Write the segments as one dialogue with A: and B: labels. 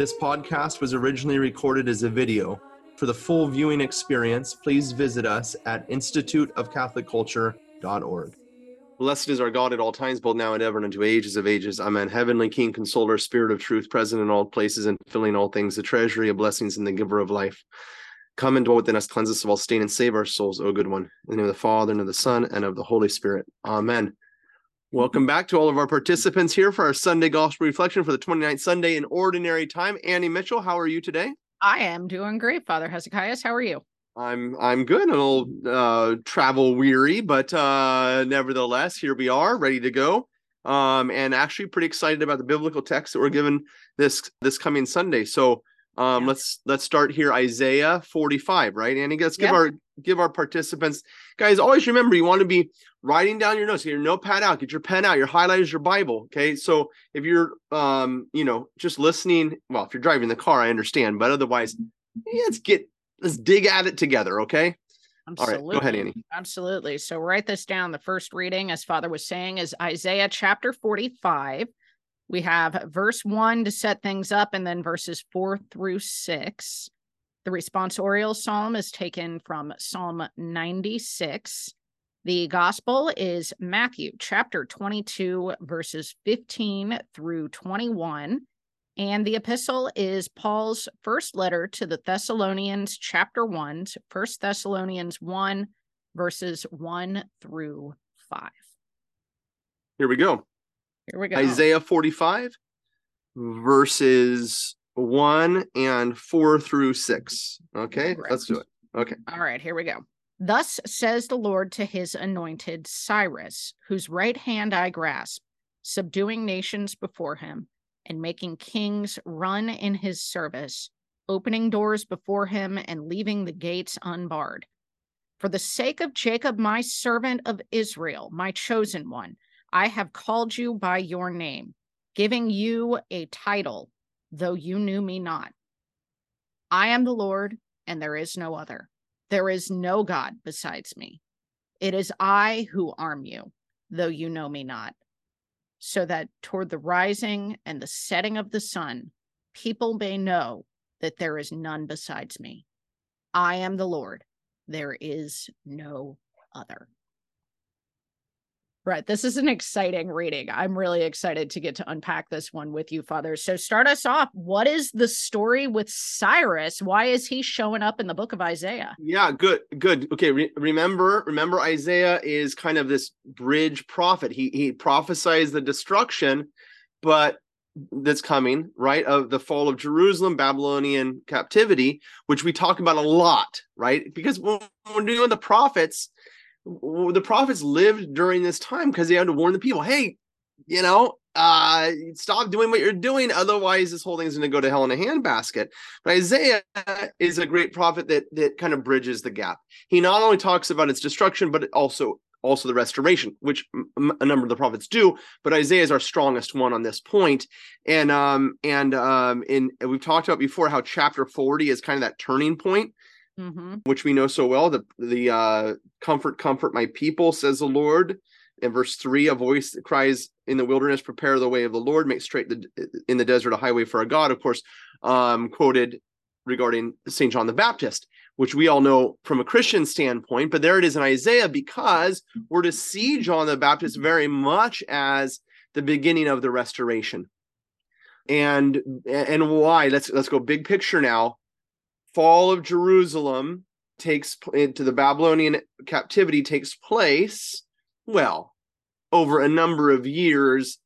A: This podcast was originally recorded as a video. For the full viewing experience, please visit us at instituteofcatholicculture.org. Blessed is our God at all times, both now and ever, and unto ages of ages. Amen. Heavenly King, consoler, spirit of truth, present in all places and filling all things, the treasury of blessings and the giver of life. Come and dwell within us, cleanse us of all stain, and save our souls, O good one. In the name of the Father, and of the Son, and of the Holy Spirit. Amen. Welcome back to all of our participants here for our Sunday Gospel Reflection for the 29th Sunday in Ordinary Time. Annie Mitchell, how are you today?
B: I am doing great, Father Hezekiah. How are you?
A: I'm I'm good. A little uh, travel weary, but uh, nevertheless, here we are, ready to go. Um, and actually pretty excited about the biblical text that we're given this this coming Sunday. So um,
B: Yeah.
A: let's let's start here, Isaiah 45, right? Annie, let's give
B: Yeah.
A: our give our participants, guys. Always remember, you want to be writing down your notes. Get your notepad out, get your pen out, your highlighters, your Bible. Okay, so if you're um, you know, just listening, well, if you're driving the car, I understand, but otherwise, let's get let's dig at it together. Okay. All right, go ahead, Annie.
B: Absolutely. So write this down. The first reading, as Father was saying, is Isaiah chapter 45. We have verse 1 to set things up and then verses 4 through 6. The responsorial psalm is taken from Psalm 96. The gospel is Matthew chapter 22, verses 15 through 21. And the epistle is Paul's first letter to the Thessalonians, chapter 1, 1 Thessalonians 1, verses 1 through 5.
A: Here we go.
B: Here we go.
A: Isaiah 45, verses 1 and 4 through 6. Okay,
B: Correct.
A: let's do it. Okay.
B: All right, here we go. Thus says the Lord to his anointed Cyrus, whose right hand I grasp, subduing nations before him, and making kings run in his service, opening doors before him and leaving the gates unbarred. For the sake of Jacob, my servant of Israel, my chosen one, I have called you by your name, giving you a title, though you knew me not. I am the Lord, and there is no other. There is no God besides me. It is I who arm you, though you know me not. So that toward the rising and the setting of the sun, people may know that there is none besides me. I am the Lord. There is no other. Right. This is an exciting reading. I'm really excited to get to unpack this one with you, Father. So, start us off. What is the story with Cyrus? Why is he showing up in the book of Isaiah?
A: Yeah, good, good. Okay, re- remember, remember, Isaiah is kind of this bridge prophet. He he prophesies the destruction, but that's coming, right? Of the fall of Jerusalem, Babylonian captivity, which we talk about a lot, right? Because when we're doing the prophets, the prophets lived during this time because they had to warn the people, hey, you know, uh, stop doing what you're doing, otherwise this whole thing's going to go to hell in a handbasket. But Isaiah is a great prophet that that kind of bridges the gap. He not only talks about its destruction, but it also also the restoration, which a number of the prophets do. But Isaiah is our strongest one on this point. And um and um in we've talked about before how chapter 40 is kind of that turning point
B: Mm-hmm.
A: which we know so well. The the uh, comfort, comfort my people, says the Lord. In verse three, a voice that cries in the wilderness, "Prepare the way of the Lord, make straight the in the desert a highway for our God." Of course, um, quoted regarding Saint John the Baptist, which we all know from a Christian standpoint. But there it is in Isaiah because we're to see John the Baptist very much as the beginning of the restoration. And and why? Let's let's go big picture now fall of Jerusalem takes into the Babylonian captivity takes place, well, over a number of years.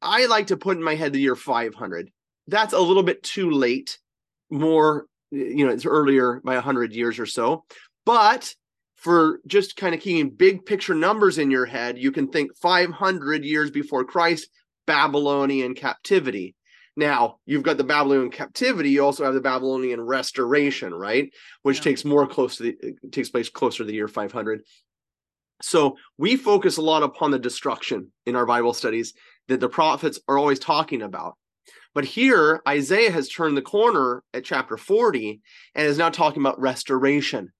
A: I like to put in my head the year 500. That's a little bit too late. More, you know, it's earlier by 100 years or so. But for just kind of keeping big picture numbers in your head, you can think 500 years before Christ, Babylonian captivity. Now, you've got the Babylonian captivity, you also have the Babylonian restoration, right? Which
B: Yeah.
A: takes more close to the takes place closer to the year 500. So, we focus a lot upon the destruction in our Bible studies that the prophets are always talking about. But here, Isaiah has turned the corner at chapter 40 and is now talking about restoration.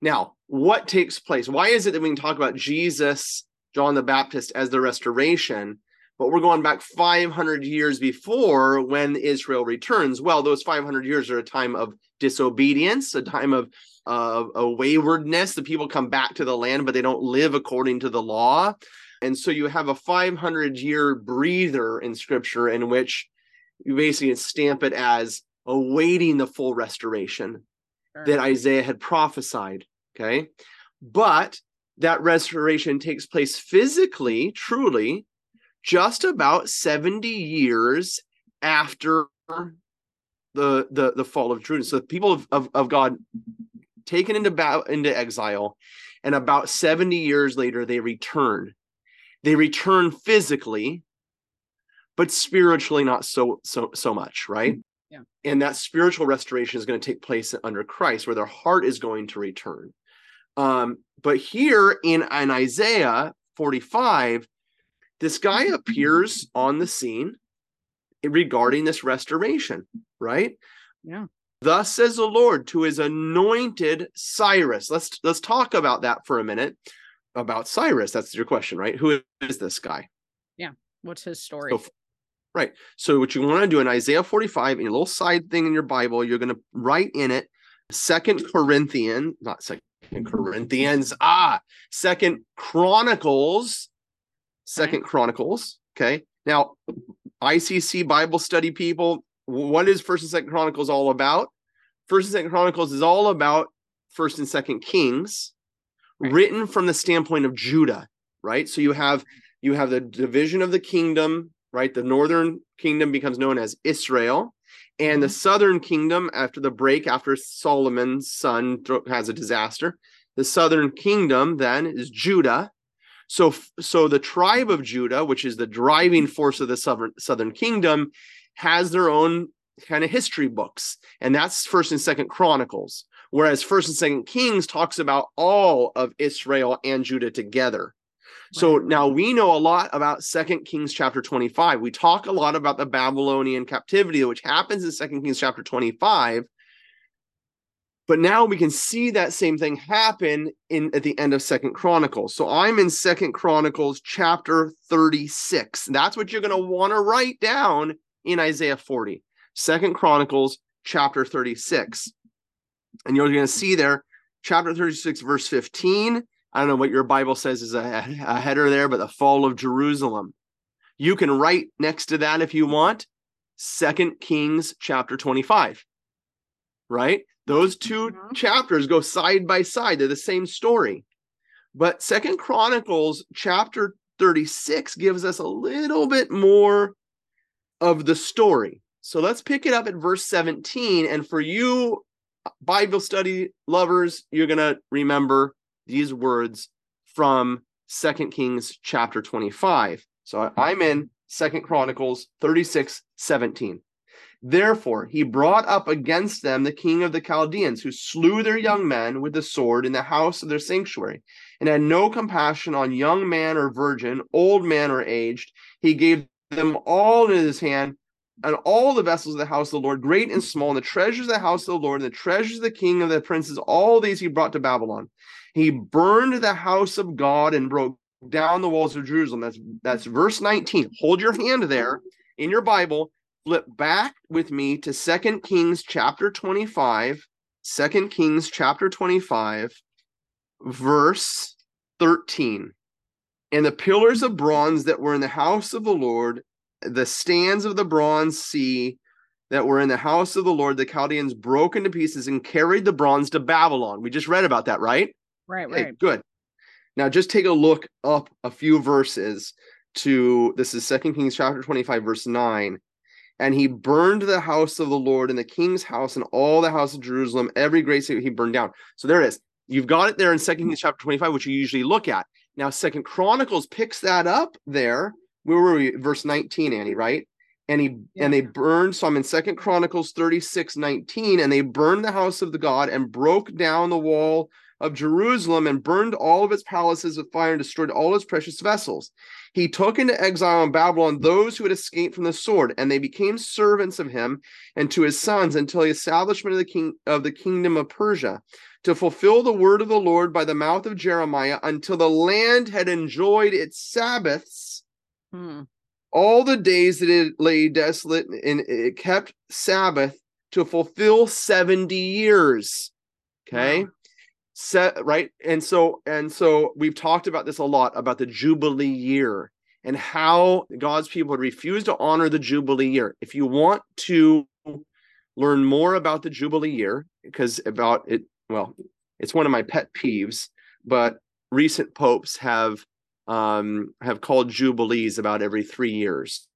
A: Now, what takes place? Why is it that we can talk about Jesus, John the Baptist as the restoration, but we're going back 500 years before when Israel returns? Well, those 500 years are a time of disobedience, a time of uh, a waywardness. The people come back to the land, but they don't live according to the law. And so you have a 500 year breather in scripture in which you basically stamp it as awaiting the full restoration
B: Sure.
A: that Isaiah had prophesied. Okay. But that restoration takes place physically, truly, just about 70 years after the the, the fall of Jerusalem. So the people of, of, of God taken into ba- into exile, and about 70 years later, they return. They return physically, but spiritually not so so so much, right?
B: Yeah.
A: And that spiritual restoration is going to take place under Christ, where their heart is going to return. Um, but here in, in Isaiah 45, this guy appears on the scene regarding this restoration, right?
B: Yeah.
A: Thus says the Lord to his anointed Cyrus. Let's let's talk about that for a minute. About Cyrus. That's your question, right? Who is this guy? Yeah.
B: What's his story?
A: So, right. So what you want to do in Isaiah 45, in a little side thing in your Bible, you're going to write in it Second Corinthians, not Second Corinthians, ah, Second Chronicles, Second Chronicles. Okay. Now, ICC Bible study people, what is First and Second Chronicles all about? First and Second Chronicles is all about First and Second Kings,
B: Right.
A: written from the standpoint of Judah. Right. So you have you have the division of the kingdom, right? The northern kingdom becomes known as Israel, and the mm-hmm. southern kingdom, after the break, after Solomon's son has a disaster, the southern kingdom then is Judah. So, so the tribe of Judah, which is the driving force of the southern southern kingdom, has their own kind of history books, and that's First and Second Chronicles. Whereas First and Second Kings talks about all of Israel and Judah together. So now we know a lot about Second Kings chapter 25. We talk a lot about the Babylonian captivity, which happens in Second Kings chapter 25. But now we can see that same thing happen in at the end of Second Chronicles. So I'm in Second Chronicles chapter 36. That's what you're going to want to write down in Isaiah 40 second Chronicles chapter 36. And you're going to see there, chapter 36, verse 15. I don't know what your Bible says is a, a header there, but the fall of Jerusalem. You can write next to that if you want, Second Kings chapter 25. Right? Those 2
B: Mhm.
A: chapters go side by side. They're the same story. But Second Chronicles chapter 36 gives us a little bit more of the story. So let's pick it up at verse 17. And for you Bible study lovers, you're going to remember these words from Second Kings chapter 25. So I'm in Second Chronicles 36, 17. Therefore, he brought up against them the king of the Chaldeans, who slew their young men with the sword in the house of their sanctuary, and had no compassion on young man or virgin, old man or aged. He gave them all into his hand, and all the vessels of the house of the Lord, great and small, and the treasures of the house of the Lord, and the treasures of the king of the princes, all these he brought to Babylon. He burned the house of God and broke down the walls of Jerusalem. That's that's verse 19. Hold your hand there in your Bible. Flip back with me to Second Kings chapter 25. 2 Kings chapter 25, verse 13. And the pillars of bronze that were in the house of the Lord, the stands of the bronze sea that were in the house of the Lord, the Chaldeans broke into pieces and carried the bronze to Babylon. We just read about that, right?
B: Right, right.
A: good. Now just take a look up a few verses to this is Second Kings chapter 25, verse 9. And he burned the house of the Lord and the king's house and all the house of Jerusalem, every great city he burned down. So there it is. You've got it there in Second mm-hmm. Kings chapter 25, which you usually look at. Now, Second Chronicles picks that up there. Where were we? Verse 19, Annie, right? and he and they burned so i'm in second chronicles 36 19 and they burned the house of the god and broke down the wall of jerusalem and burned all of its palaces with fire and destroyed all its precious vessels he took into exile in babylon those who had escaped from the sword and they became servants of him and to his sons until the establishment of the king of the kingdom of persia to fulfill the word of the lord by the mouth of jeremiah until the land had enjoyed its sabbaths
B: Hmm.
A: all the days that it lay desolate and it kept Sabbath to fulfill 70 years. Okay.
B: Wow.
A: Set right. And so, and so we've talked about this a lot about the Jubilee year and how God's people had refused to honor the Jubilee year. If you want to learn more about the Jubilee year, because about it, well, it's one of my pet peeves, but recent popes have um, have called jubilees about every three years.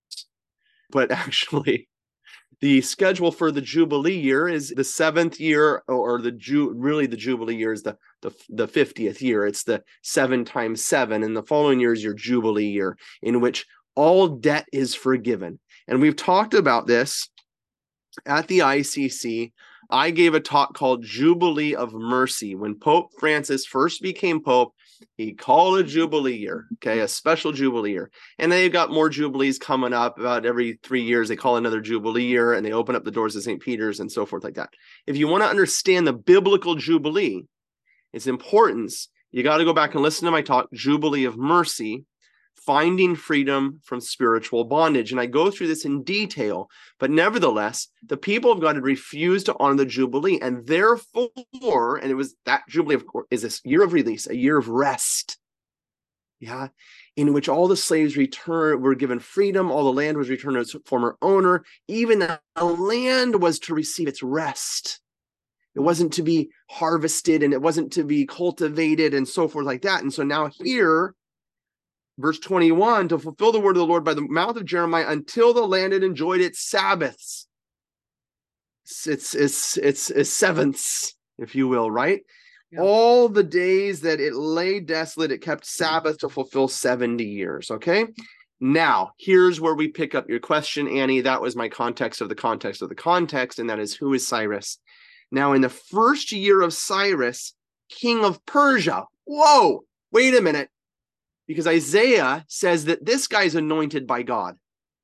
A: But actually, the schedule for the jubilee year is the seventh year, or the Ju really the jubilee year is the the the fiftieth year. It's the seven times seven, and the following year is your jubilee year, in which all debt is forgiven. And we've talked about this at the ICC. I gave a talk called Jubilee of Mercy when Pope Francis first became Pope. He called a Jubilee year, okay, a special Jubilee year. And they've got more Jubilees coming up about every three years. They call another Jubilee year and they open up the doors of St. Peter's and so forth, like that. If you want to understand the biblical Jubilee, its importance, you got to go back and listen to my talk, Jubilee of Mercy, finding freedom from spiritual bondage. And I go through this in detail, but nevertheless, the people of God had refused to honor the Jubilee. And therefore, and it was that Jubilee, of course, is this year of release, a year of rest. Yeah. In which all the slaves return were given freedom, all the land was returned to its former owner, even the land was to receive its rest. It wasn't to be harvested and it wasn't to be cultivated and so forth like that. And so now here, verse 21 to fulfill the word of the Lord by the mouth of Jeremiah until the land had enjoyed its Sabbaths. It's it's it's it's, it's sevenths, if you will, right?
B: Yeah.
A: All the days that it lay desolate, it kept Sabbath to fulfill 70 years. Okay. Now, here's where we pick up your question, Annie. That was my context of the context of the context, and that is who is Cyrus? Now, in the first year of Cyrus, king of Persia. Whoa, wait a minute because Isaiah says that this guy's anointed by God.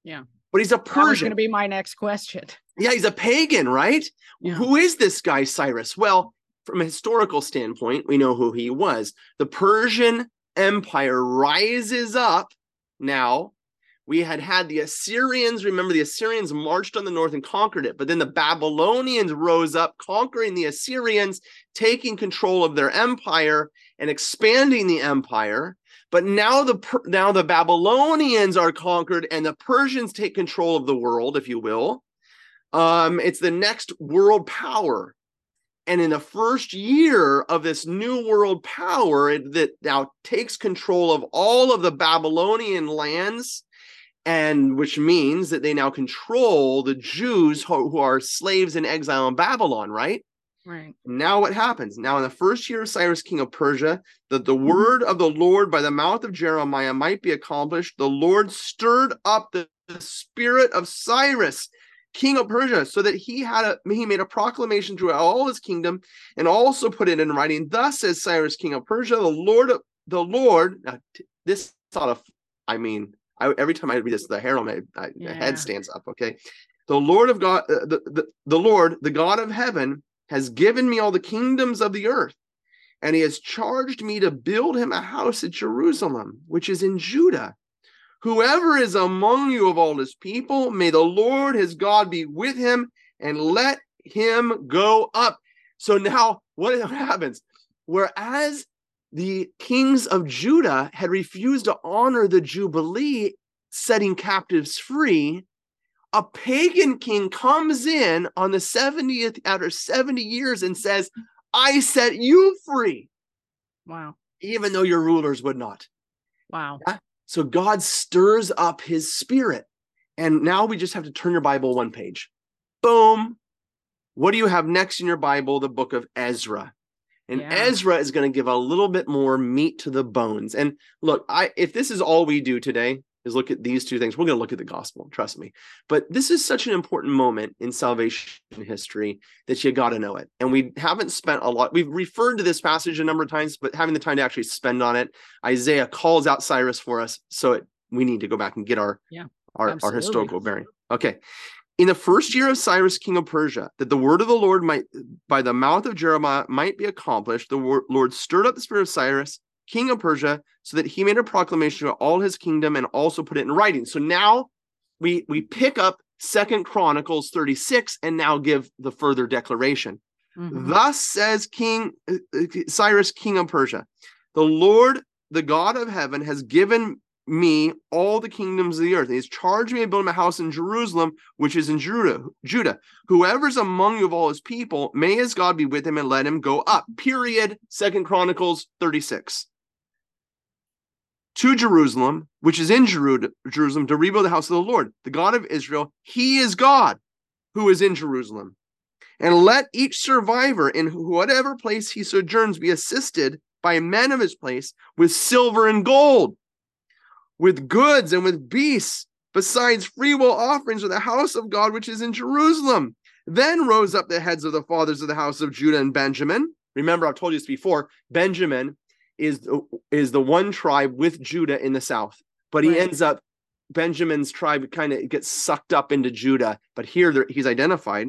B: Yeah.
A: But he's a
B: Persian. going to be my next question.
A: yeah, he's a pagan, right?
B: Yeah.
A: Who is this guy, Cyrus? Well, from a historical standpoint, we know who he was. The Persian Empire rises up now. We had had the Assyrians, remember, the Assyrians marched on the north and conquered it, but then the Babylonians rose up, conquering the Assyrians, taking control of their empire and expanding the empire. But now the now the Babylonians are conquered and the Persians take control of the world, if you will. Um, it's the next world power. And in the first year of this new world power it, that now takes control of all of the Babylonian lands, and which means that they now control the Jews who, who are slaves in exile in Babylon, right?
B: Right.
A: Now what happens? Now in the first year of Cyrus, king of Persia, that
B: Mm-hmm.
A: the word of the Lord by the mouth of Jeremiah might be accomplished, the Lord stirred up the, the spirit of Cyrus, king of Persia, so that he had a he made a proclamation throughout all his kingdom, and also put it in writing. Thus says Cyrus, king of Persia, the Lord, of- the Lord. Now, t- this sort of, I mean, I, every time I read this, the hair on my
B: Yeah.
A: head stands up. Okay, the Lord of God, uh, the, the the Lord, the God of heaven, has given me all the kingdoms of the earth, and he has charged me to build him a house at Jerusalem, which is in Judah. Whoever is among you of all his people, may the Lord his God be with him and let him go up. So now what happens? Whereas the kings of Judah had refused to honor the Jubilee, setting captives free, a pagan king comes in on the 70th after 70 years and says, I set you free,
B: Wow.
A: even though your rulers would not.
B: Wow.
A: So God stirs up his spirit. And now we just have to turn your Bible one page. Boom. What do you have next in your Bible? The book of Ezra. And
B: Yeah.
A: Ezra is going to give a little bit more meat to the bones. And look, I if this is all we do today, is look at these two things. We're going to look at the gospel, trust me. But this is such an important moment in salvation history that you got to know it. And we haven't spent a lot. We've referred to this passage a number of times, but having the time to actually spend on it, Isaiah calls out Cyrus for us. So it, we need to go back and get our
B: Yeah,
A: our, our historical bearing. Okay. In the first year of Cyrus, king of Persia, that the word of the Lord might, by the mouth of Jeremiah, might be accomplished, the Lord stirred up the spirit of Cyrus, king of Persia, so that he made a proclamation to all his kingdom and also put it in writing. So now we we pick up Second Chronicles 36 and now give the further declaration.
B: Mhm.
A: Thus says King uh, uh, Cyrus, king of Persia, the Lord, the God of heaven, has given me all the kingdoms of the earth. He has charged me to build him a house in Jerusalem, which is in Judah. Judah. Whoever's among you of all his people, may his God be with him and let him go up. Period. Second Chronicles 36. To Jerusalem, which is in Jeru- Jerusalem, to rebuild the house of the Lord, the God of Israel. He is God who is in Jerusalem and let each survivor in whatever place he sojourns be assisted by men of his place with silver and gold, with goods and with beasts, besides freewill offerings of the house of God which is in Jerusalem. Then rose up the heads of the fathers of the house of Judah and Benjamin. Remember, I've told you this before. Benjamin is the, is the one tribe with Judah in the south, but he
B: Right.
A: ends up Benjamin's tribe kind of gets sucked up into Judah. But here he's identified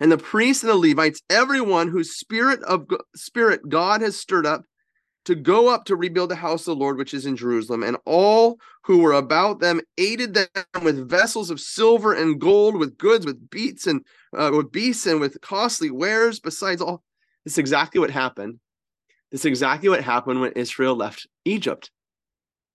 A: and the priests and the Levites, everyone whose spirit of spirit God has stirred up to go up to rebuild the house of the Lord which is in Jerusalem, and all who were about them aided them with vessels of silver and gold, with goods, with beats and uh, with beasts and with costly wares. Besides all, this is exactly what happened. This is exactly what happened when Israel left Egypt.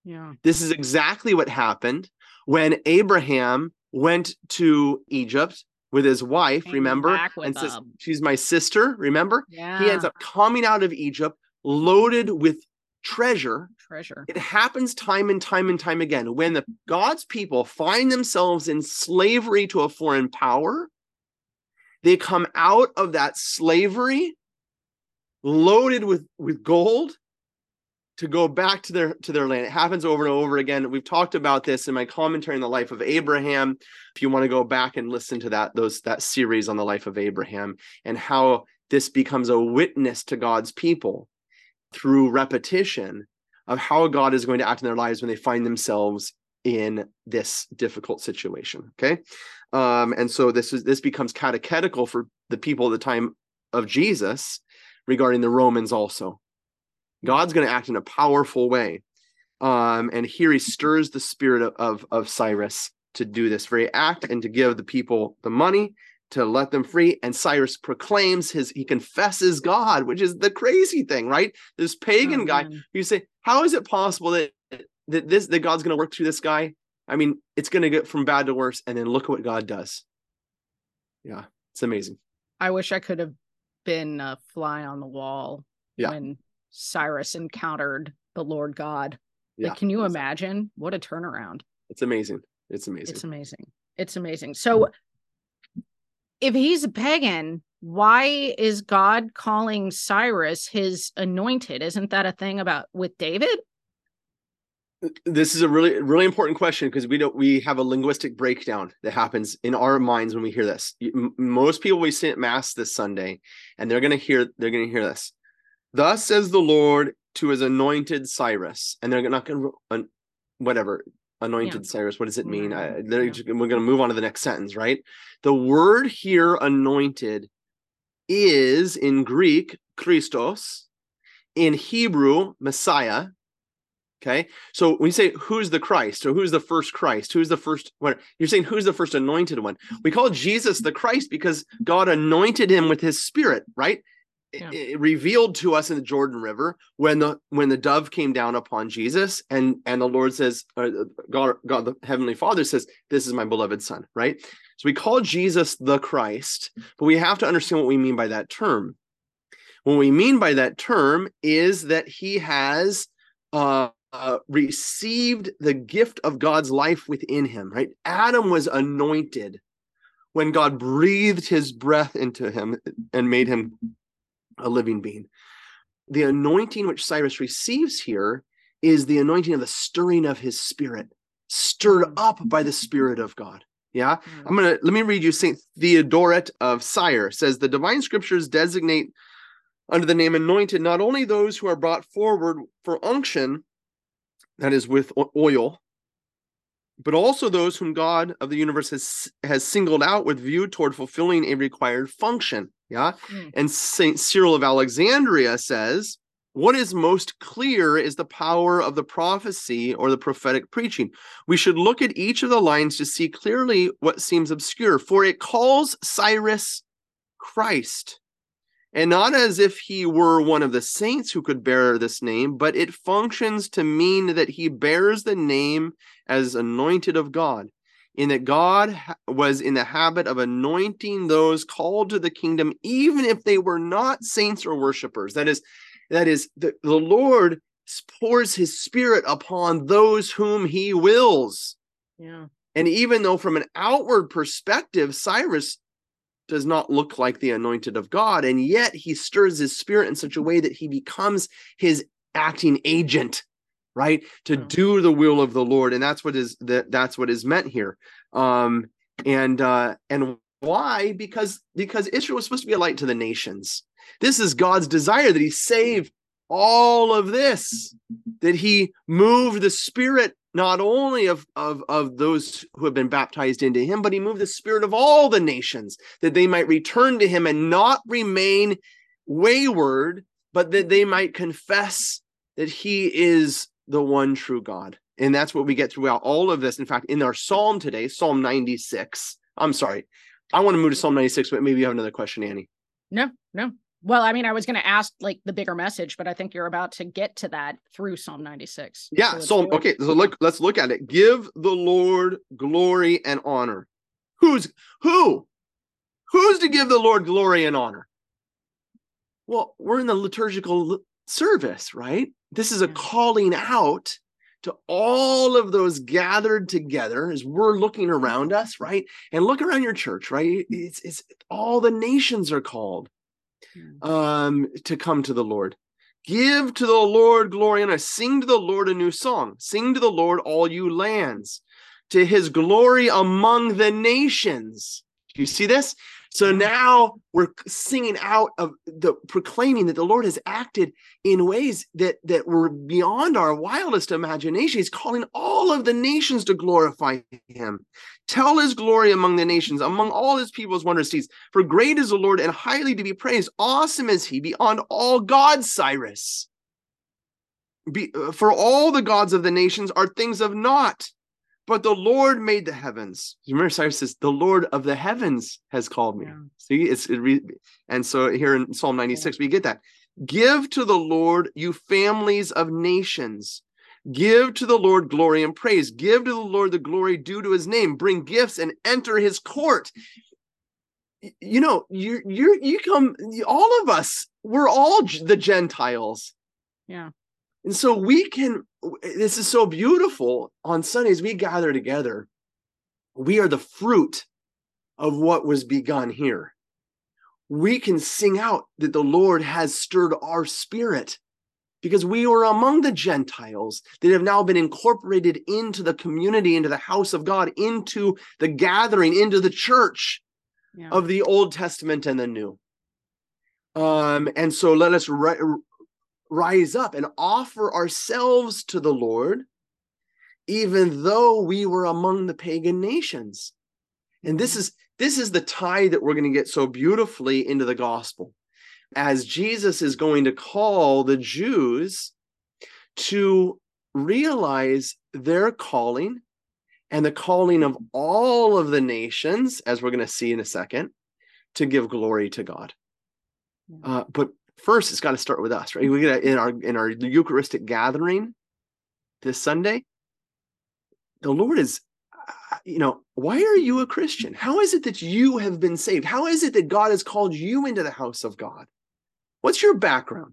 B: Yeah.
A: This is exactly what happened when Abraham went to Egypt with his wife,
B: Came
A: remember? And says. She's my sister, remember?
B: Yeah.
A: He ends up coming out of Egypt loaded with treasure.
B: treasure.
A: It happens time and time and time again. When the God's people find themselves in slavery to a foreign power, they come out of that slavery loaded with, with gold to go back to their to their land. It happens over and over again. We've talked about this in my commentary on the life of Abraham. If you want to go back and listen to that those that series on the life of Abraham and how this becomes a witness to God's people through repetition of how God is going to act in their lives when they find themselves in this difficult situation. Okay. Um, and so this is this becomes catechetical for the people at the time of Jesus regarding the Romans also. God's going to act in a powerful way. Um, and here he stirs the spirit of, of, of Cyrus to do this very act and to give the people the money to let them free. And Cyrus proclaims his, he confesses God, which is the crazy thing, right? This pagan
B: Oh,
A: guy, you say, how is it possible that, that this, that God's going to work through this guy? I mean, it's going to get from bad to worse. And then look at what God does. Yeah, it's amazing.
B: I wish I could have been a fly on the wall
A: Yeah.
B: when Cyrus encountered the Lord God.
A: Yeah.
B: Like, can you imagine what a turnaround?
A: It's amazing. It's amazing.
B: It's amazing. It's amazing. So, if he's a pagan, why is God calling Cyrus his anointed? Isn't that a thing about with David?
A: This is a really really important question because we don't we have a linguistic breakdown that happens in our minds when we hear this. Most people we sit at mass this sunday and they're going to hear they're going to hear this. Thus says the lord to his anointed cyrus and they're not going to whatever anointed cyrus what does it mean? I,
B: yeah.
A: just- we're going to move on to the next sentence right? The word here anointed is in greek christos in hebrew messiah Okay. So when you say who's the Christ or who's the first Christ, who's the first what you're saying who's the first anointed one? We call Jesus the Christ because God anointed him with his spirit, right? It-
B: Yeah.
A: It, revealed to us in the Jordan River when the when the dove came down upon Jesus and and the Lord says uh, God God the heavenly Father says this is my beloved son, right? So we call Jesus the Christ, but we have to understand what we mean by that term. What we mean by that term is that he has uh, uh, received the gift of God's life within him, right? Adam was anointed when God breathed his breath into him and made him a living being. The anointing which Cyrus receives here is the anointing of the stirring of his spirit. stirred up by the Spirit of God. Yeah.
B: Mm.
A: I'm gonna let me read you Saint Theodoret of Syre says the divine scriptures designate under the name anointed not only those who are brought forward for unction, that is with oil, but also those whom God of the universe has has singled out with view toward fulfilling a required function. Yeah.
B: Mm.
A: And Saint Cyril of Alexandria says, what is most clear is the power of the prophecy or the prophetic preaching. We should look at each of the lines to see clearly what seems obscure, for it calls Cyrus Christ. And not as if he were one of the saints who could bear this name, but it functions to mean that he bears the name as anointed of God, in that God was in the habit of anointing those called to the kingdom, even if they were not saints or worshipers. That is, that is, the, the Lord pours his spirit upon those whom he wills.
B: Yeah.
A: And even though, from an outward perspective, Cyrus does not look like the anointed of God, and yet he stirs his spirit in such a way that he becomes his acting agent, right? To
B: Yeah.
A: do the will of the Lord, and that's what is that that's what is meant here. Um, and uh, and why? Because because Israel was supposed to be a light to the nations. This is God's desire that He save all of this, that He moved the Spirit not only of, of, of those who have been baptized into him, but he moved the spirit of all the nations that they might return to him and not remain wayward, but that they might confess that he is the one true God. And that's what we get throughout all of this. In fact, in our psalm today, Psalm 96. I'm sorry. I want to move to Psalm 96, but maybe you have another question, Annie.
B: No, no. Well, I mean, I was going to ask like the bigger message, but I think you're about to get to that through Psalm 96.
A: Yeah. So okay, so look, let's look at it. Give the Lord glory and honor. Who's who? Who's to give the Lord glory and honor? Well, we're in the liturgical service, right? This is a calling out to all of those gathered together as we're looking around us, right? And look around your church, right? It's it's all the nations are called. Um to come to the Lord. Give to the Lord glory and honor. Sing to the Lord a new song. Sing to the Lord all you lands. To his glory among the nations. Do you see this? So now we're singing out of the proclaiming that the Lord has acted in ways that that were beyond our wildest imagination. He's calling all of the nations to glorify him. Tell his glory among the nations, among all his people's wondrous deeds. For great is the Lord and highly to be praised. Awesome is he beyond all gods, Cyrus. Be, uh, for all the gods of the nations are things of naught, but the Lord made the heavens. Remember, Cyrus says, "The Lord of the heavens has called me."
B: Yeah.
A: See, it's it re, and so here in Psalm ninety six we get that. Give to the Lord, you families of nations. Give to the Lord glory and praise. Give to the Lord the glory due to his name. Bring gifts and enter his court. You know, you you you come all of us, we're all the Gentiles.
B: Yeah.
A: And so we can this is so beautiful on Sundays we gather together. We are the fruit of what was begun here. We can sing out that the Lord has stirred our spirit because we were among the Gentiles that have now been incorporated into the community, into the house of God, into the gathering, into the church
B: Yeah.
A: of the Old Testament and the New. Um, and so let us ri- rise up and offer ourselves to the Lord, even though we were among the pagan nations. And this is this is the tie that we're going to get so beautifully into the gospel as Jesus is going to call the Jews to realize their calling and the calling of all of the nations, as we're going to see in a second, to give glory to God. Uh, but first, it's got to start with us, right? We get in our in our Eucharistic gathering this Sunday. The Lord is, uh, you know, why are you a Christian? How is it that you have been saved? How is it that God has called you into the house of God? What's your background?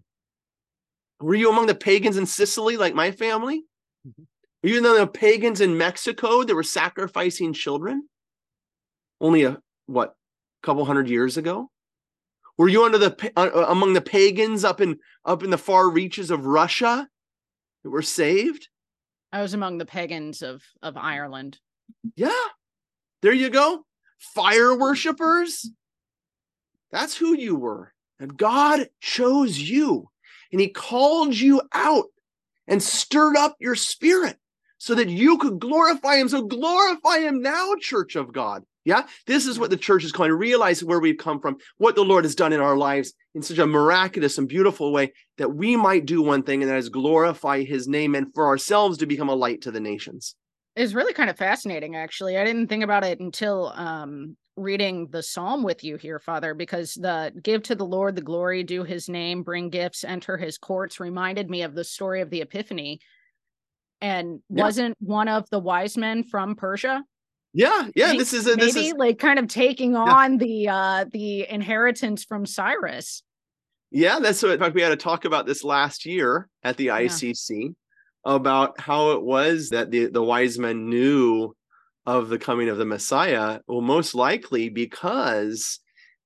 A: Were you among the pagans in Sicily, like my family?
B: Mhm.
A: Were you among the pagans in Mexico that were sacrificing children? Only a what, couple hundred years ago? Were you under the uh, among the pagans up in up in the far reaches of Russia that were saved?
B: I was among the pagans of of Ireland.
A: Yeah. There you go. Fire worshippers. That's who you were. God chose you and he called you out and stirred up your spirit so that you could glorify him. So glorify him now, church of God. Yeah. This is what the church is calling realize where we've come from, what the Lord has done in our lives in such a miraculous and beautiful way that we might do one thing, and that is glorify his name and for ourselves to become a light to the nations.
B: It's really kind of fascinating, actually. I didn't think about it until um, reading the psalm with you here, Father, because the give to the Lord the glory, do his name, bring gifts, enter his courts reminded me of the story of the Epiphany. And
A: Yeah.
B: wasn't one of the wise men from Persia?
A: Yeah. Yeah.
B: May-
A: This is a, this
B: maybe
A: is
B: like kind of taking on the uh the inheritance from Cyrus.
A: Yeah, that's what in fact we had to talk about this last year at the ICC about how it was that the, the wise men knew of the coming of the Messiah. Well, most likely because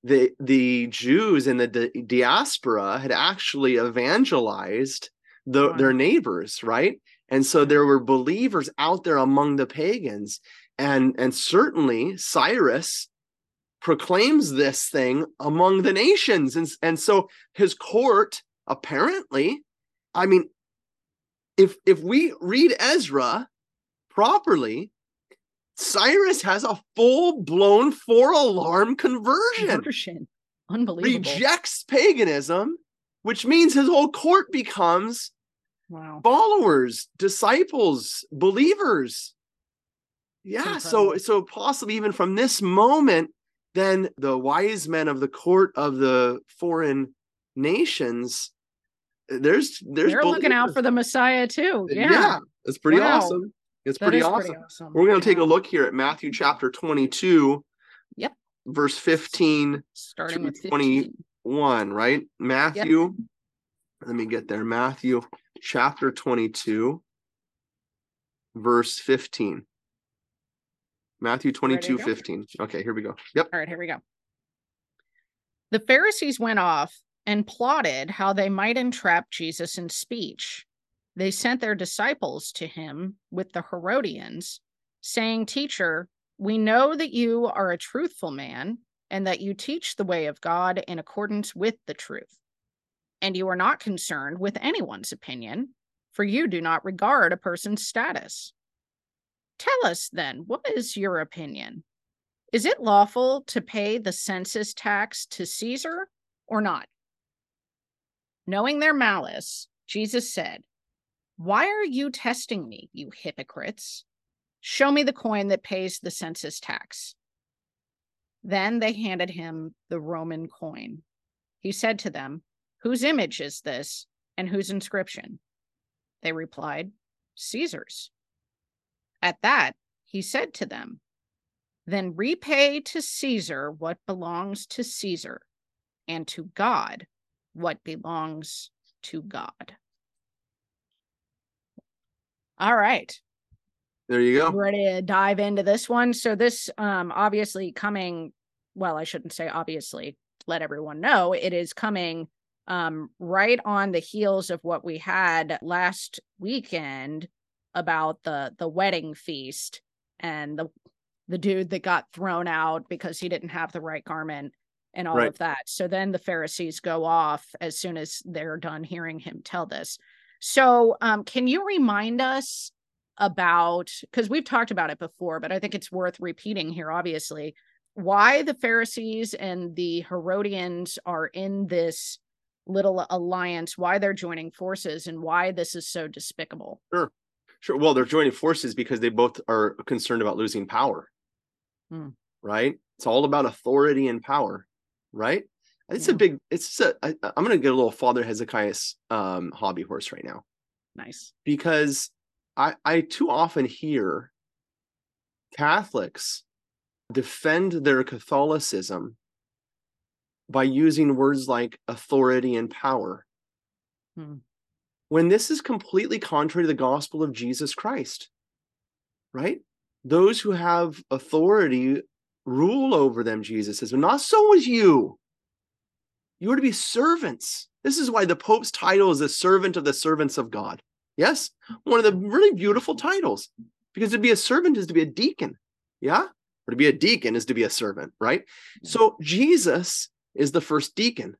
A: the the Jews in the di- diaspora had actually evangelized the,
B: Wow.
A: their neighbors, right? And so there were believers out there among the pagans, and and certainly Cyrus proclaims this thing among the nations and and so his court apparently i mean if if we read ezra properly cyrus has a full blown four alarm conversion
B: Conversion. Unbelievable.
A: rejects paganism which means his whole court becomes
B: wow.
A: followers disciples believers yeah so so possibly even from this moment then the wise men of the court of the foreign nations there's there's
B: They're looking out for the Messiah too. Uh, yeah.
A: yeah it's pretty
B: Wow.
A: awesome it's pretty awesome
B: awesome.
A: we're going to take a look here at matthew chapter 22
B: Yep.
A: verse 15
B: starting with
A: 20
B: 15.
A: 1 right matthew let me get there matthew chapter 22 verse 15 matthew 22 15 okay here we go yep
B: All right, here we go. The Pharisees went off and plotted how they might entrap Jesus in speech. They sent their disciples to him with the Herodians, saying, Teacher, we know that you are a truthful man and that you teach the way of God in accordance with the truth. And you are not concerned with anyone's opinion, for you do not regard a person's status. Tell us then, what is your opinion? Is it lawful to pay the census tax to Caesar or not? Knowing their malice, Jesus said, Why are you testing me, you hypocrites? Show me the coin that pays the census tax. Then they handed him the Roman coin. He said to them, Whose image is this and whose inscription? They replied, Caesar's. At that, he said to them, then repay to Caesar what belongs to Caesar, and to God what belongs to God. All right.
A: there you go
B: Ready to dive into this one. So this um obviously coming, well, I shouldn't say obviously, let everyone know it is coming um right on the heels of what we had last weekend about the the wedding feast and the the dude that got thrown out because he didn't have the right garment and all
A: Right.
B: of that. So then the Pharisees go off as soon as they're done hearing him tell this. So um can you remind us about because we've talked about it before, but I think it's worth repeating here, obviously, why the Pharisees and the Herodians are in this little alliance, why they're joining forces, and why this is so despicable.
A: Sure. Sure. Well, they're joining forces because they both are concerned about losing power.
B: Hmm.
A: Right? It's all about authority and power, right? It's a big it's a I, I'm going to get a little father Hezekiah's um hobby horse right now
B: Nice.
A: because I I too often hear Catholics defend their Catholicism by using words like authority and power.
B: Hmm.
A: When this is completely contrary to the gospel of Jesus Christ, right? Those who have authority rule over them, Jesus says, but not so is you. You are to be servants. This is why the Pope's title is the servant of the servants of God. Yes, one of the really beautiful titles because to be a servant is to be a deacon. Yeah, or to be a deacon is to be a servant, right? So Jesus is the first deacon.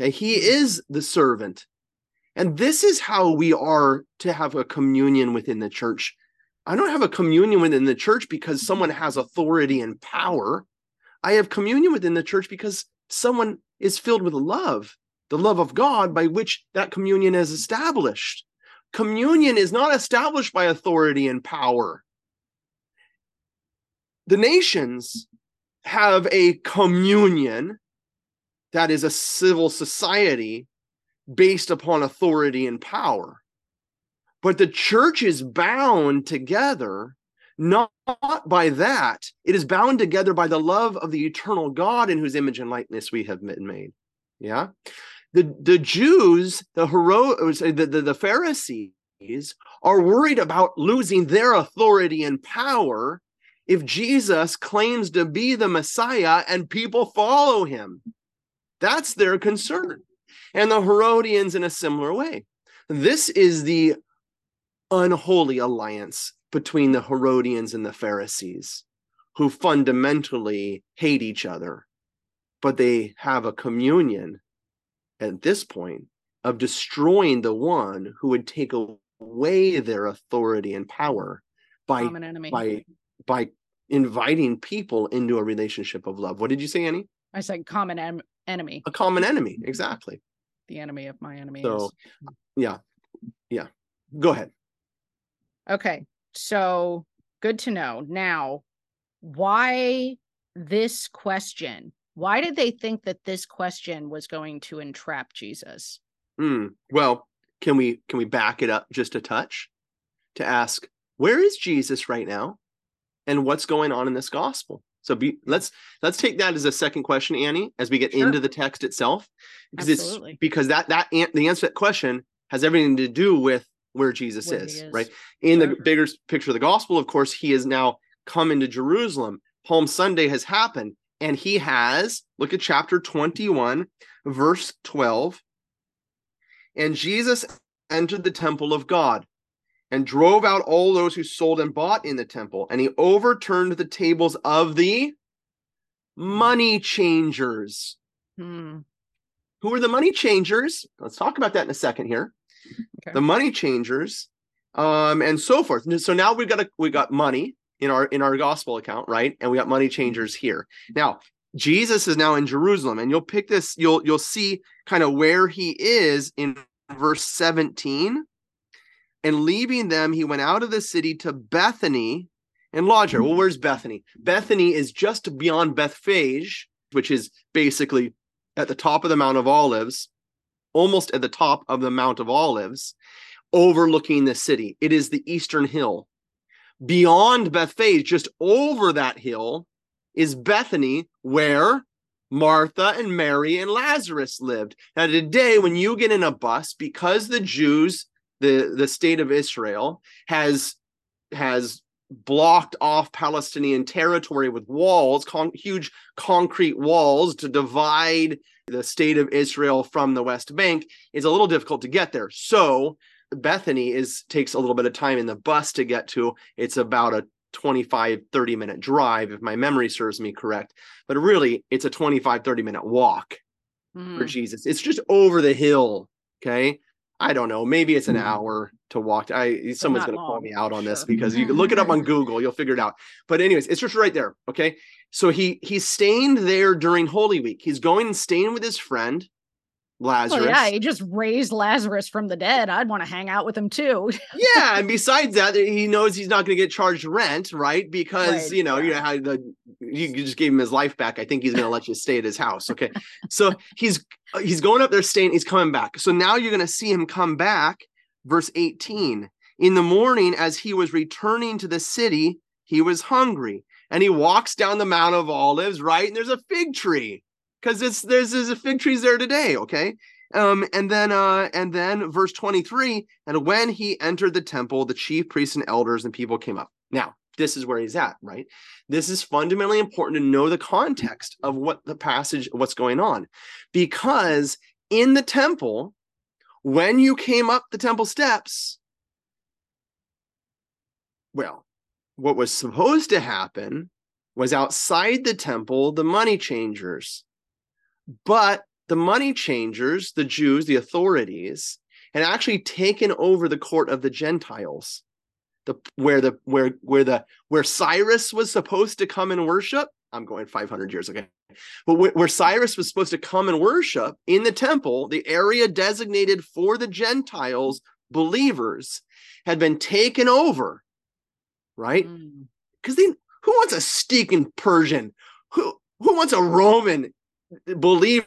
A: Okay, he mm-hmm. is the servant. And this is how we are to have a communion within the church. I don't have a communion within the church because someone has authority and power. I have communion within the church because someone is filled with love, the love of God by which that communion is established. Communion is not established by authority and power. The nations have a communion that is a civil society based upon authority and power. But the church is bound together not by that. It is bound together by the love of the eternal God in whose image and likeness we have been made. Yeah. The, the Jews, the hero, uh, the, the, the Pharisees are worried about losing their authority and power if Jesus claims to be the Messiah and people follow him. That's their concern. And the Herodians in a similar way. This is the unholy alliance between the Herodians and the Pharisees, who fundamentally hate each other, but they have a communion at this point of destroying the one who would take away their authority and power by by by inviting people into a relationship of love. What did you say, Annie?
B: I said common em- enemy.
A: A common enemy. Exactly.
B: The enemy of my enemy.
A: So, yeah. Yeah. Go ahead.
B: Okay. So good to know. Now, why this question? Why did they think that this question was going to entrap Jesus?
A: Hmm. Well, can we can we back it up just a touch to ask where is Jesus right now, and what's going on in this gospel? So be let's let's take that as a second question, Annie, as we get
B: Sure.
A: into the text itself, because
B: Absolutely.
A: it's because that that the answer to that question has everything to do with where Jesus
B: Where he
A: is,
B: is.
A: right? In the
B: Sure.
A: bigger picture of the gospel, of course, he is now come into Jerusalem. Palm Sunday has happened, and he has look at chapter 21, verse 12. And Jesus entered the temple of God and drove out all those who sold and bought in the temple, and he overturned the tables of the money changers.
B: Hmm.
A: Who are the money changers? Let's talk about that in a second here.
B: Okay.
A: The money changers, um, and so forth. So now we've got a we got money in our in our gospel account, right? And we got money changers here. Now Jesus is now in Jerusalem, and you'll pick this. You'll you'll see kind of where he is in verse seventeen. And leaving them, he went out of the city to Bethany and there. Well, where's Bethany? Bethany is just beyond Bethphage, which is basically at the top of the Mount of Olives, almost at the top of the Mount of Olives, overlooking the city. It is the eastern hill. Beyond Bethphage, just over that hill, is Bethany, where Martha and Mary and Lazarus lived. Now, today, when you get in a bus, because the Jews, the, the state of Israel, has has blocked off Palestinian territory with walls, con- huge concrete walls to divide the state of Israel from the West Bank, is a little difficult to get there. So Bethany is takes a little bit of time in the bus to get to. It's about a 25 30 minute drive if my memory serves me correct. But really it's a 25 30 minute walk
B: Hmm.
A: for Jesus. It's just over the hill, okay? I don't know, maybe it's an
B: Mhm.
A: hour to walk. I someone's going to call me out on this because you can look it up on Google, you'll figure it out. But anyways, it's just right there, okay? So he he's staying there during Holy Week. He's going and staying with his friend oh, Lazarus.
B: Well, yeah, he just raised Lazarus from the dead. I'd want to hang out with him too.
A: yeah, and besides that, he knows he's not going to get charged rent, right? Because
B: Right,
A: you know, you know how the you you just gave him his life back. I think he's going to let you stay at his house. Okay, so he's uh, he's going up there, staying. He's coming back. So now you're going to see him come back. Verse 18. In the morning, as he was returning to the city, he was hungry, and he walks down the Mount of Olives, right? And there's a fig tree because it's there's there's a fig trees there today. Okay, um, and then uh, and then verse 23, and when he entered the temple, the chief priests and elders and people came up. Now, this is where he's at, right? This is fundamentally important to know the context of what the passage, what's going on. Because in the temple, when you came up the temple steps, Well, what was supposed to happen was outside the temple, the money changers. But the money changers, the Jews, the authorities, had actually taken over the court of the Gentiles. The where the where where the where Cyrus was supposed to come and worship. I'm going 500 years okay, but where, where Cyrus was supposed to come and worship in the temple, the area designated for the Gentiles believers had been taken over, right?
B: Mm.
A: Because then who wants a stinking Persian? Who who wants a Roman believer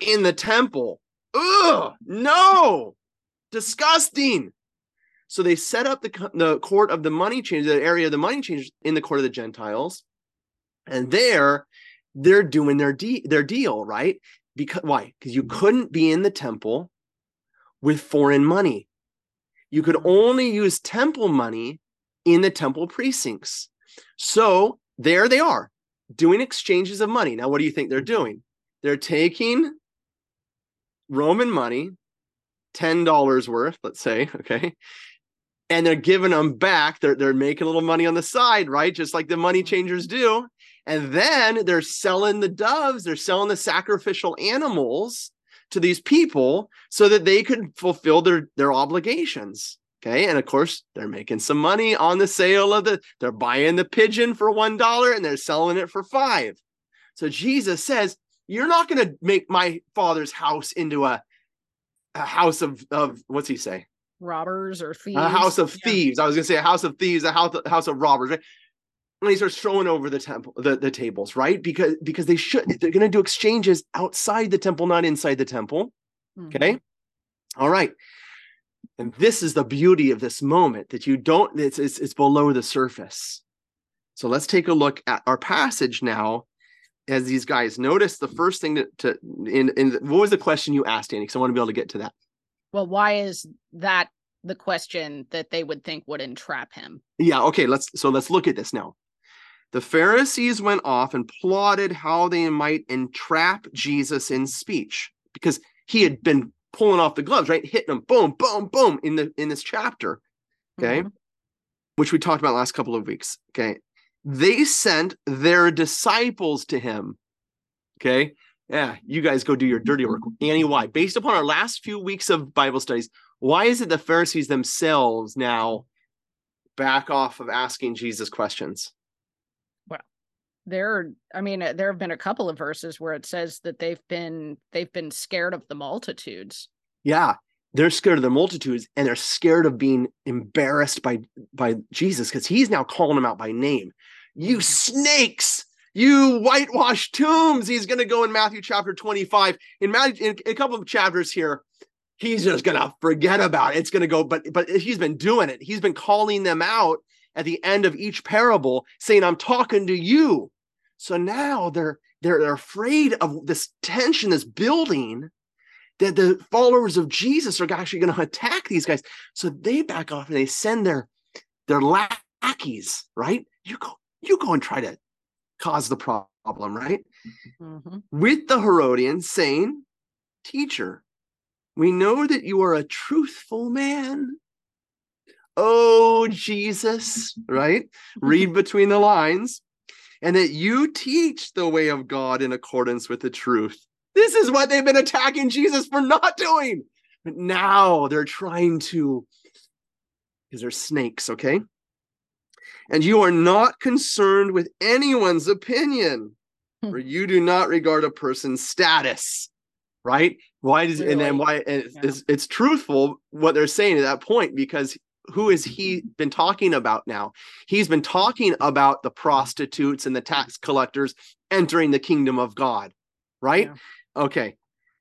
A: in the temple? Ugh, no, disgusting. So they set up the the court of the money changers, the area of the money changers in the court of the Gentiles, and there they're doing their de- their deal, right? Because why? Because you couldn't be in the temple with foreign money. You could only use temple money in the temple precincts. So there they are doing exchanges of money. Now, what do you think they're doing? They're taking Roman money, $10 worth, let's say, okay, and they're giving them back. They're, they're making a little money on the side, right? Just like the money changers do. And then they're selling the doves, they're selling the sacrificial animals to these people so that they could fulfill their, their obligations. Okay. And of course, they're making some money on the sale of the, they're buying the pigeon for $1 and they're selling it for five. So Jesus says, You're not going to make my father's house into a, a house of, of, what's he say?
B: Robbers or thieves.
A: A house of
B: Yeah.
A: thieves. I was going to say a house of thieves, a house, house of robbers, right? And he starts throwing over the temple, the, the tables, right? Because because they should, they're going to do exchanges outside the temple, not inside the temple.
B: Mhm.
A: Okay. All right. And this is the beauty of this moment that you don't, it's, it's, it's below the surface. So let's take a look at our passage now as these guys notice the first thing that to in, in what was the question you asked, Annie? Because I want to be able to get to that.
B: Well, why is that the question that they would think would entrap him?
A: Yeah, okay, let's so let's look at this now. The Pharisees went off and plotted how they might entrap Jesus in speech because he had been pulling off the gloves, right? Hitting them boom, boom, boom in the in this chapter, okay?
B: Mhm.
A: Which we talked about last couple of weeks, okay? They sent their disciples to him. Okay? Yeah, you guys go do your dirty work. Annie, why? Based upon our last few weeks of Bible studies, why is it the Pharisees themselves now back off of asking Jesus questions?
B: There, I mean, there have been a couple of verses where it says that they've been they've been scared of the multitudes.
A: Yeah, they're scared of the multitudes and they're scared of being embarrassed by by Jesus because he's now calling them out by name. You mm-hmm. snakes, you whitewashed tombs. He's going to go in Matthew chapter 25. In Matthew, in a couple of chapters here, he's just going to forget about it. It's going to go, but but he's been doing it. He's been calling them out at the end of each parable, saying, "I'm talking to you." So now they're they're, they're afraid of this tension, this building that the followers of Jesus are actually going to attack these guys. So they back off and they send their their lackeys, right? You go, you go and try to cause the problem, right?
B: Mhm.
A: With the Herodians saying, Teacher, we know that you are a truthful man. Oh, Jesus, right? Read between the lines. And that you teach the way of God in accordance with the truth. This is what they've been attacking Jesus for not doing. But now they're trying to, because they're snakes, okay? And you are not concerned with anyone's opinion,
B: Hmm.
A: for you do not regard a person's status, right? Why does and then why and
B: Yeah.
A: it's, it's truthful what they're saying at that point because who has he been talking about now? He's been talking about the prostitutes and the tax collectors entering the kingdom of God, right?
B: Yeah.
A: Okay.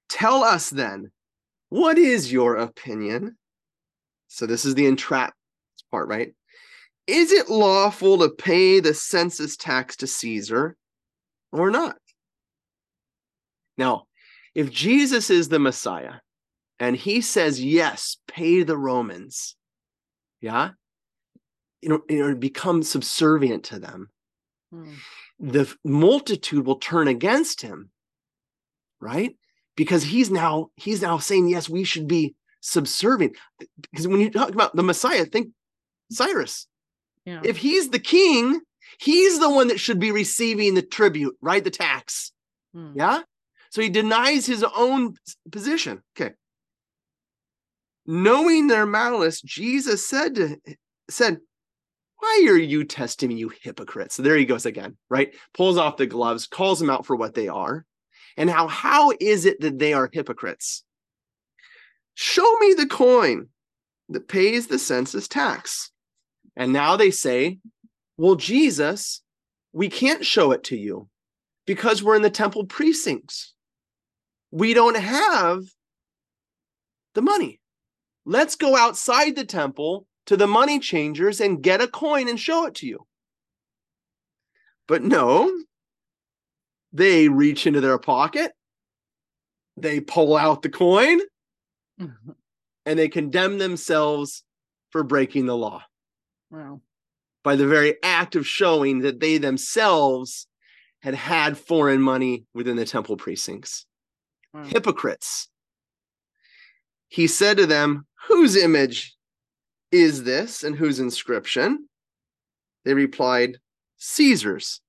A: Tell us then, what is your opinion? So this is the entrap part, right? Is it lawful to pay the census tax to Caesar or not? Now, if Jesus is the Messiah and he says, yes, pay the Romans, yeah, you know, you know, become subservient to them,
B: Mm.
A: the multitude will turn against him, right? Because he's now he's now saying, yes, we should be subservient. Because when you talk about the Messiah, think Cyrus,
B: Yeah.
A: If he's the king, he's the one that should be receiving the tribute, right? The tax.
B: Mm.
A: Yeah. So he denies his own position. Okay. Knowing their malice, Jesus said to said, Why are you testing me, you hypocrites? So there he goes again, right? Pulls off the gloves, calls them out for what they are. And how how is it that they are hypocrites? Show me the coin that pays the census tax. And now they say, Well, Jesus, we can't show it to you because we're in the temple precincts. We don't have the money. Let's go outside the temple to the money changers and get a coin and show it to you. But no, they reach into their pocket, they pull out the coin,
B: Mhm.
A: and they condemn themselves for breaking the law
B: Wow.
A: by the very act of showing that they themselves had had foreign money within the temple precincts.
B: Wow.
A: Hypocrites. He said to them, Whose image is this and whose inscription? They replied, Caesar's.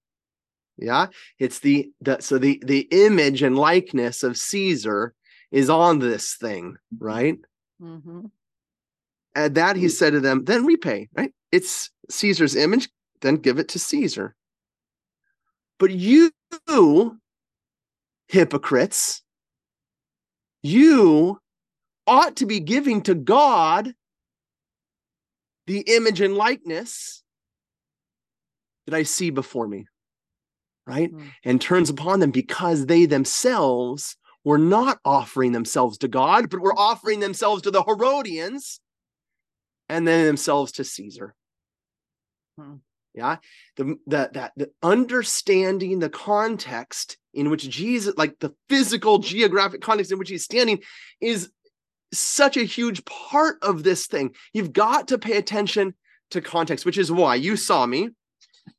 A: Yeah, it's the, the so the the image and likeness of Caesar is on this thing, right?
B: hmm
A: At that he said to them, then repay, right? It's Caesar's image, then give it to Caesar. But you, hypocrites, you ought to be giving to God the image and likeness that I see before me, right?
B: Mm.
A: And turns upon them because they themselves were not offering themselves to God, but were offering themselves to the Herodians and then themselves to Caesar.
B: Hmm.
A: Yeah, the the that the understanding the context in which Jesus, like the physical geographic context in which he's standing, is such a huge part of this thing. You've got to pay attention to context, which is why you saw me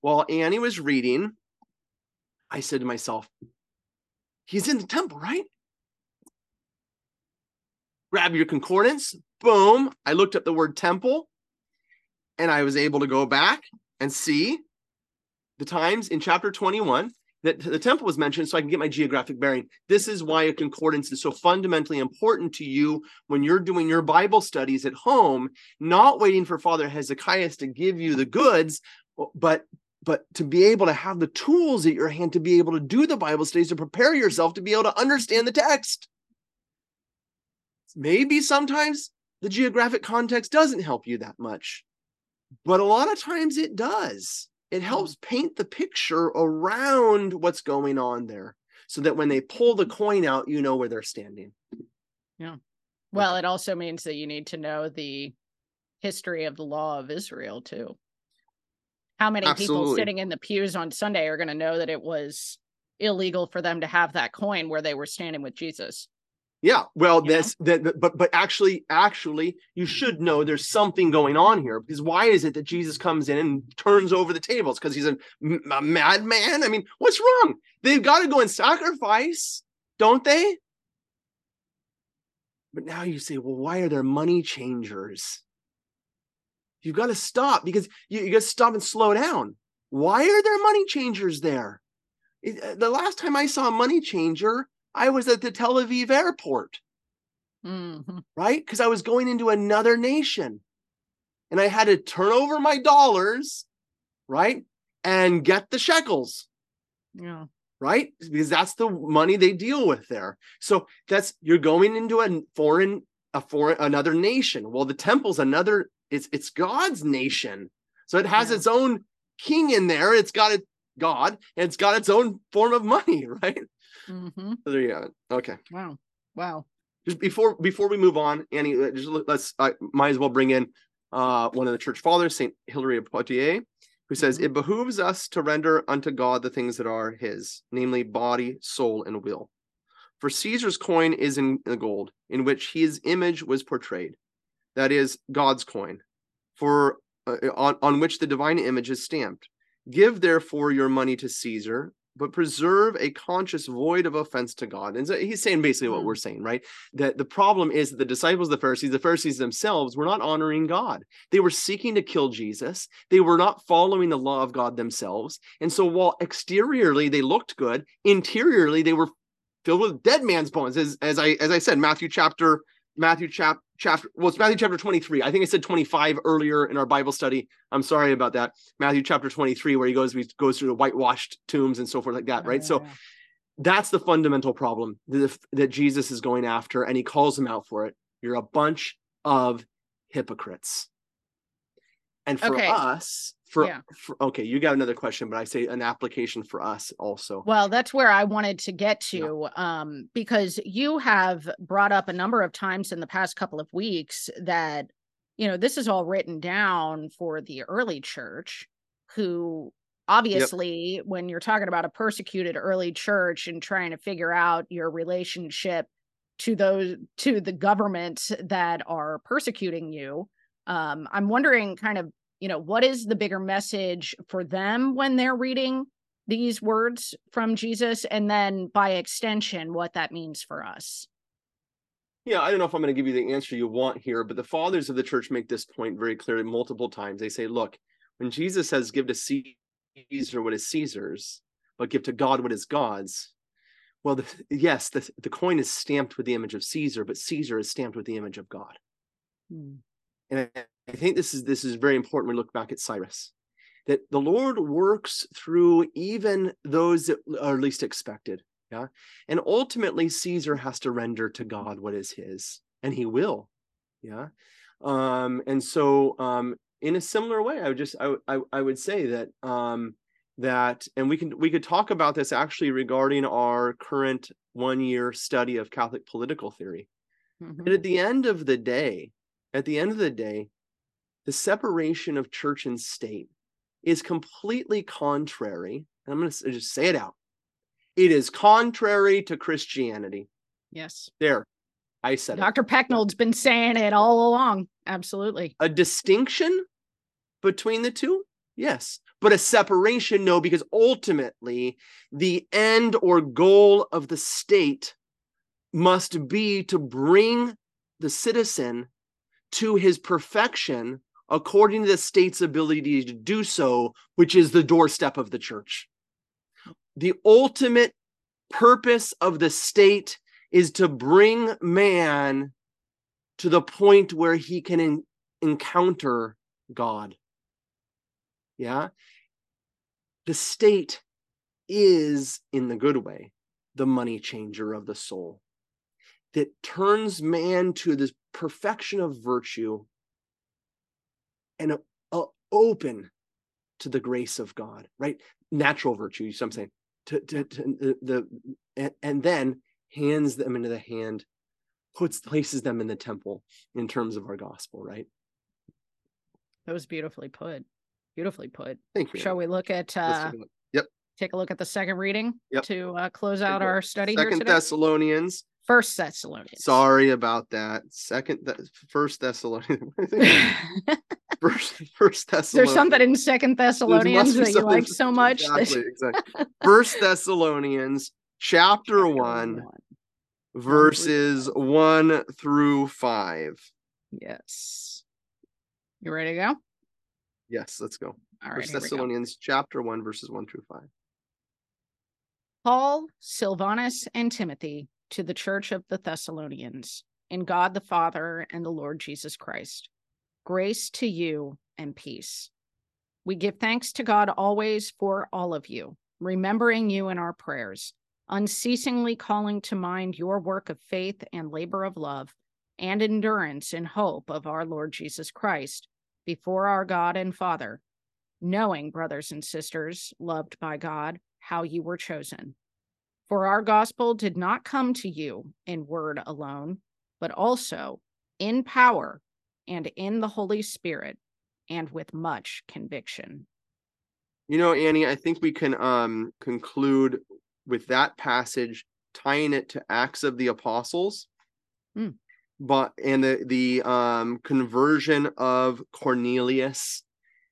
A: while Annie was reading. I said to myself, "He's in the temple, right?" Grab your concordance. Boom. I looked up the word temple and I was able to go back and see the times in chapter 21 that the temple was mentioned so I can get my geographic bearing. This is why a concordance is so fundamentally important to you when you're doing your Bible studies at home, not waiting for Father Hezekiah to give you the goods, but but to be able to have the tools at your hand to be able to do the Bible studies to prepare yourself to be able to understand the text. Maybe sometimes the geographic context doesn't help you that much, but a lot of times it does. It hmm. helps paint the picture around what's going on there so that when they pull the coin out, you know where they're standing. Yeah.
B: Well, it also means that you need to know the history of the law of Israel too. How many people sitting in the pews on Sunday are going to know that it was illegal for them to have that coin where they were standing with Jesus?
A: Yeah, well,
B: You know?
A: this that but but actually, actually, you should know there's something going on here because why is it that Jesus comes in and turns over the tables? Because he's a madman. I mean, what's wrong? They've got to go and sacrifice, don't they? But now you say, well, why are there money changers? You've got to stop because you, you got to stop and slow down. Why are there money changers there? It- uh, the last time I saw a money changer, I was at the Tel Aviv airport,
B: Mhm.
A: right? Because I was going into another nation and I had to turn over my dollars, right? And get the shekels,
B: Yeah.
A: right? Because that's the money they deal with there. So that's you're going into a foreign, a foreign, another nation. Well, the temple's another, it's it's God's nation. So it has
B: Yeah.
A: its own king in there. It's got it God, and it's got its own form of money, right?
B: Hmm
A: So there you it. Okay.
B: Wow. Wow.
A: just before before we move on, Annie, just let- let's I might as well bring in uh, one of the church fathers, Saint Hilary of Poitiers, who says
B: Mhm.
A: it behooves us to render unto God the things that are His, namely body, soul, and will. For Caesar's coin is in the gold, in which his image was portrayed, that is God's coin, for uh, on, on which the divine image is stamped. Give therefore your money to Caesar, but preserve a conscious void of offense to God. And so he's saying basically what
B: Mm.
A: we're saying, right? That the problem is that the disciples, the Pharisees, the Pharisees themselves were not honoring God. They were seeking to kill Jesus. They were not following the law of God themselves. And so while exteriorly they looked good, interiorly they were filled with dead man's bones. As, as I as I said, Matthew chapter Matthew chap chapter well, it's Matthew chapter 23. I think I said 25 earlier in our Bible study. I'm sorry about that. Matthew chapter 23, where he goes, he goes through the whitewashed tombs and so forth, like that, right? So
B: Yeah.
A: that's the fundamental problem that, that Jesus is going after, and he calls them out for it. You're a bunch of hypocrites. And for
B: Okay.
A: us, for,
B: Yeah.
A: for okay, you got another question, but I say an application for us also.
B: Well, that's where I wanted to get
A: Yeah.
B: to, um, because you have brought up a number of times in the past couple of weeks that, you know, this is all written down for the early church, who obviously, when you're talking about a persecuted early church and trying to figure out your relationship to those to the government that are persecuting you, um, I'm wondering kind of, you know, what is the bigger message for them when they're reading these words from Jesus and then by extension what that means for us.
A: Yeah, I don't know if I'm going to give you the answer you want here, but the fathers of the church make this point very clearly multiple times. They say, look, when Jesus says, give to Caesar what is Caesar's, but give to God what is God's, well, the, yes, the, the coin is stamped with the image of Caesar, but Caesar is stamped with the image of God. And I, think this is this is very important. when We look back at Cyrus, that the Lord works through even those that are least expected. Yeah, and ultimately Caesar has to render to God what is his, and he will. Yeah, um, and so um, in a similar way, I would just I, I, I would say that um, that, and we can we could talk about this actually regarding our current one year study of Catholic political theory.
B: Mhm.
A: But at the end of the day, at the end of the day, the separation of church and state is completely contrary. and I'm going to just say it out. It is contrary to Christianity.
B: Yes.
A: There, I said it.
B: Dr. Pecknold's been saying it all along. Absolutely.
A: A distinction between the two? Yes. But a separation? No, because ultimately the end or goal of the state must be to bring the citizen to his perfection according to the state's ability to do so, which is the doorstep of the church. The ultimate purpose of the state is to bring man to the point where he can en- encounter God. Yeah. The state is, in the good way, the money changer of the soul that turns man to this perfection of virtue and uh, uh, open to the grace of God, right? Natural virtue, so I'm saying, to, to, to the, the and, and then hands them into the hand, puts places them in the temple in terms of our gospel, right?
B: That was beautifully put. Beautifully put.
A: Thank you.
B: Shall we look at uh.
A: Yep.
B: take a look at the second reading
A: Yep.
B: to uh, close out our study here
A: Second? Thessalonians.
B: First Thessalonians.
A: Sorry about that. Second, Th- First Thessalonians. First, First Thessalonians.
B: something in Second Thessalonians that you like so much?
A: Exactly, exactly. First Thessalonians, chapter
B: Chapter
A: one,
B: one.
A: verses one through five.
B: Yes. You ready to go?
A: Yes, let's go.
B: All right.
A: First. Thessalonians, chapter one, verses one through five.
B: Paul, Silvanus, and Timothy to the church of the Thessalonians, in God the Father and the Lord Jesus Christ. Grace to you and peace. We give thanks to God always for all of you, remembering you in our prayers, unceasingly calling to mind your work of faith and labor of love, and endurance in hope of our Lord Jesus Christ before our God and Father, knowing, brothers and sisters, loved by God, how you were chosen. For our gospel did not come to you in word alone, but also in power and in the Holy Spirit and with much conviction.
A: You know, Annie, I think we can um conclude with that passage, tying it to Acts of the Apostles,
B: Hmm.
A: but and the the um conversion of Cornelius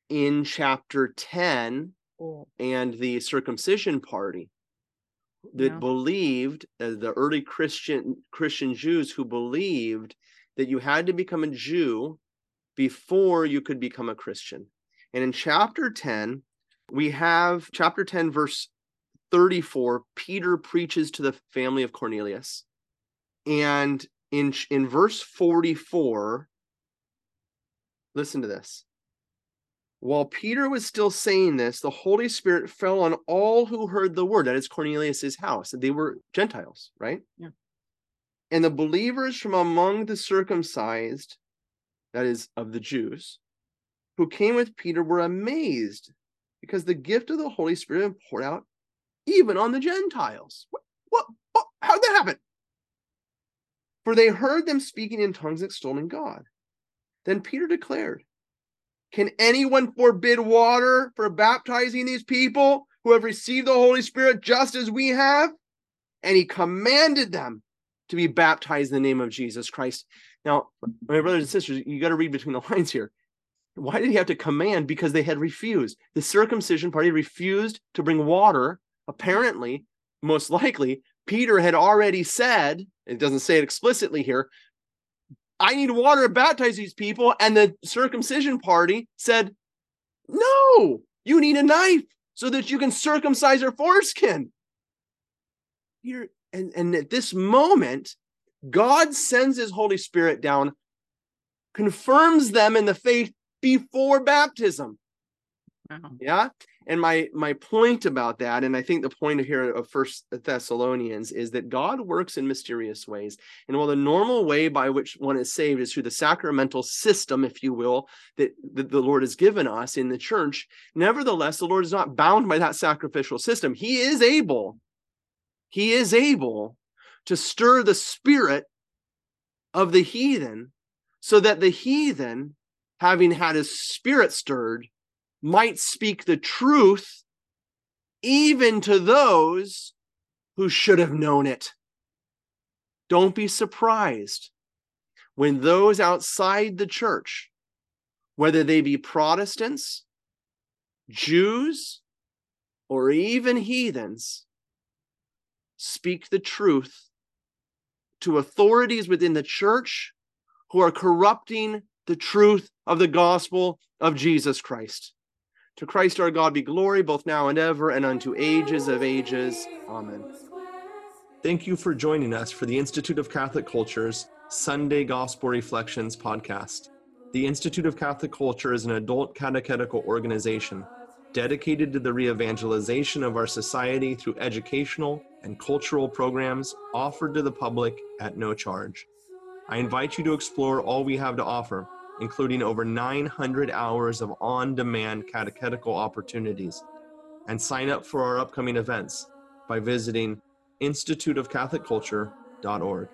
A: in chapter 10 and the circumcision party that
B: Yeah.
A: believed uh, the early christian christian jews who believed that you had to become a jew before you could become a christian. And in chapter 10 we have chapter 10 verse 34 peter preaches to the family of cornelius. And in in verse 44 listen to this while Peter was still saying this, the Holy Spirit fell on all who heard the word. That is Cornelius's house. They were Gentiles, right?
B: Yeah.
A: And the believers from among the circumcised, that is of the Jews, who came with Peter were amazed because the gift of the Holy Spirit had poured out even on the Gentiles. What, what, what how'd that happen? For they heard them speaking in tongues extolling God. Then Peter declared, can anyone forbid water for baptizing these people who have received the Holy Spirit just as we have? And he commanded them to be baptized in the name of Jesus Christ. Now, my brothers and sisters, you got to read between the lines here. Why did he have to command? Because they had refused. The circumcision party refused to bring water. Apparently, most likely, Peter had already said, it doesn't say it explicitly here, I need water to baptize these people. And the circumcision party said, No, you need a knife so that you can circumcise your foreskin. Here, and, and at this moment, God sends his Holy Spirit down, confirms them in the faith before baptism.
B: Wow.
A: Yeah. And my my point about that, and I think the point here of First Thessalonians is that God works in mysterious ways. And while the normal way by which one is saved is through the sacramental system, if you will, that, that the Lord has given us in the church, nevertheless, the Lord is not bound by that sacrificial system. He is able, He is able to stir the spirit of the heathen so that the heathen, having had his spirit stirred, might speak the truth even to those who should have known it. Don't be surprised when those outside the church, whether they be Protestants, Jews, or even heathens, speak the truth to authorities within the church who are corrupting the truth of the gospel of Jesus Christ. To Christ our God be glory both now and ever and unto ages of ages. Amen. Thank you for joining us for the Institute of Catholic Culture's Sunday Gospel Reflections podcast. The Institute of Catholic Culture is an adult catechetical organization dedicated to the re evangelization of our society through educational and cultural programs offered to the public at no charge. I invite you to explore all we have to offer including over 900 hours of on demand catechetical opportunities, and sign up for our upcoming events by visiting instituteofcatholicculture.org.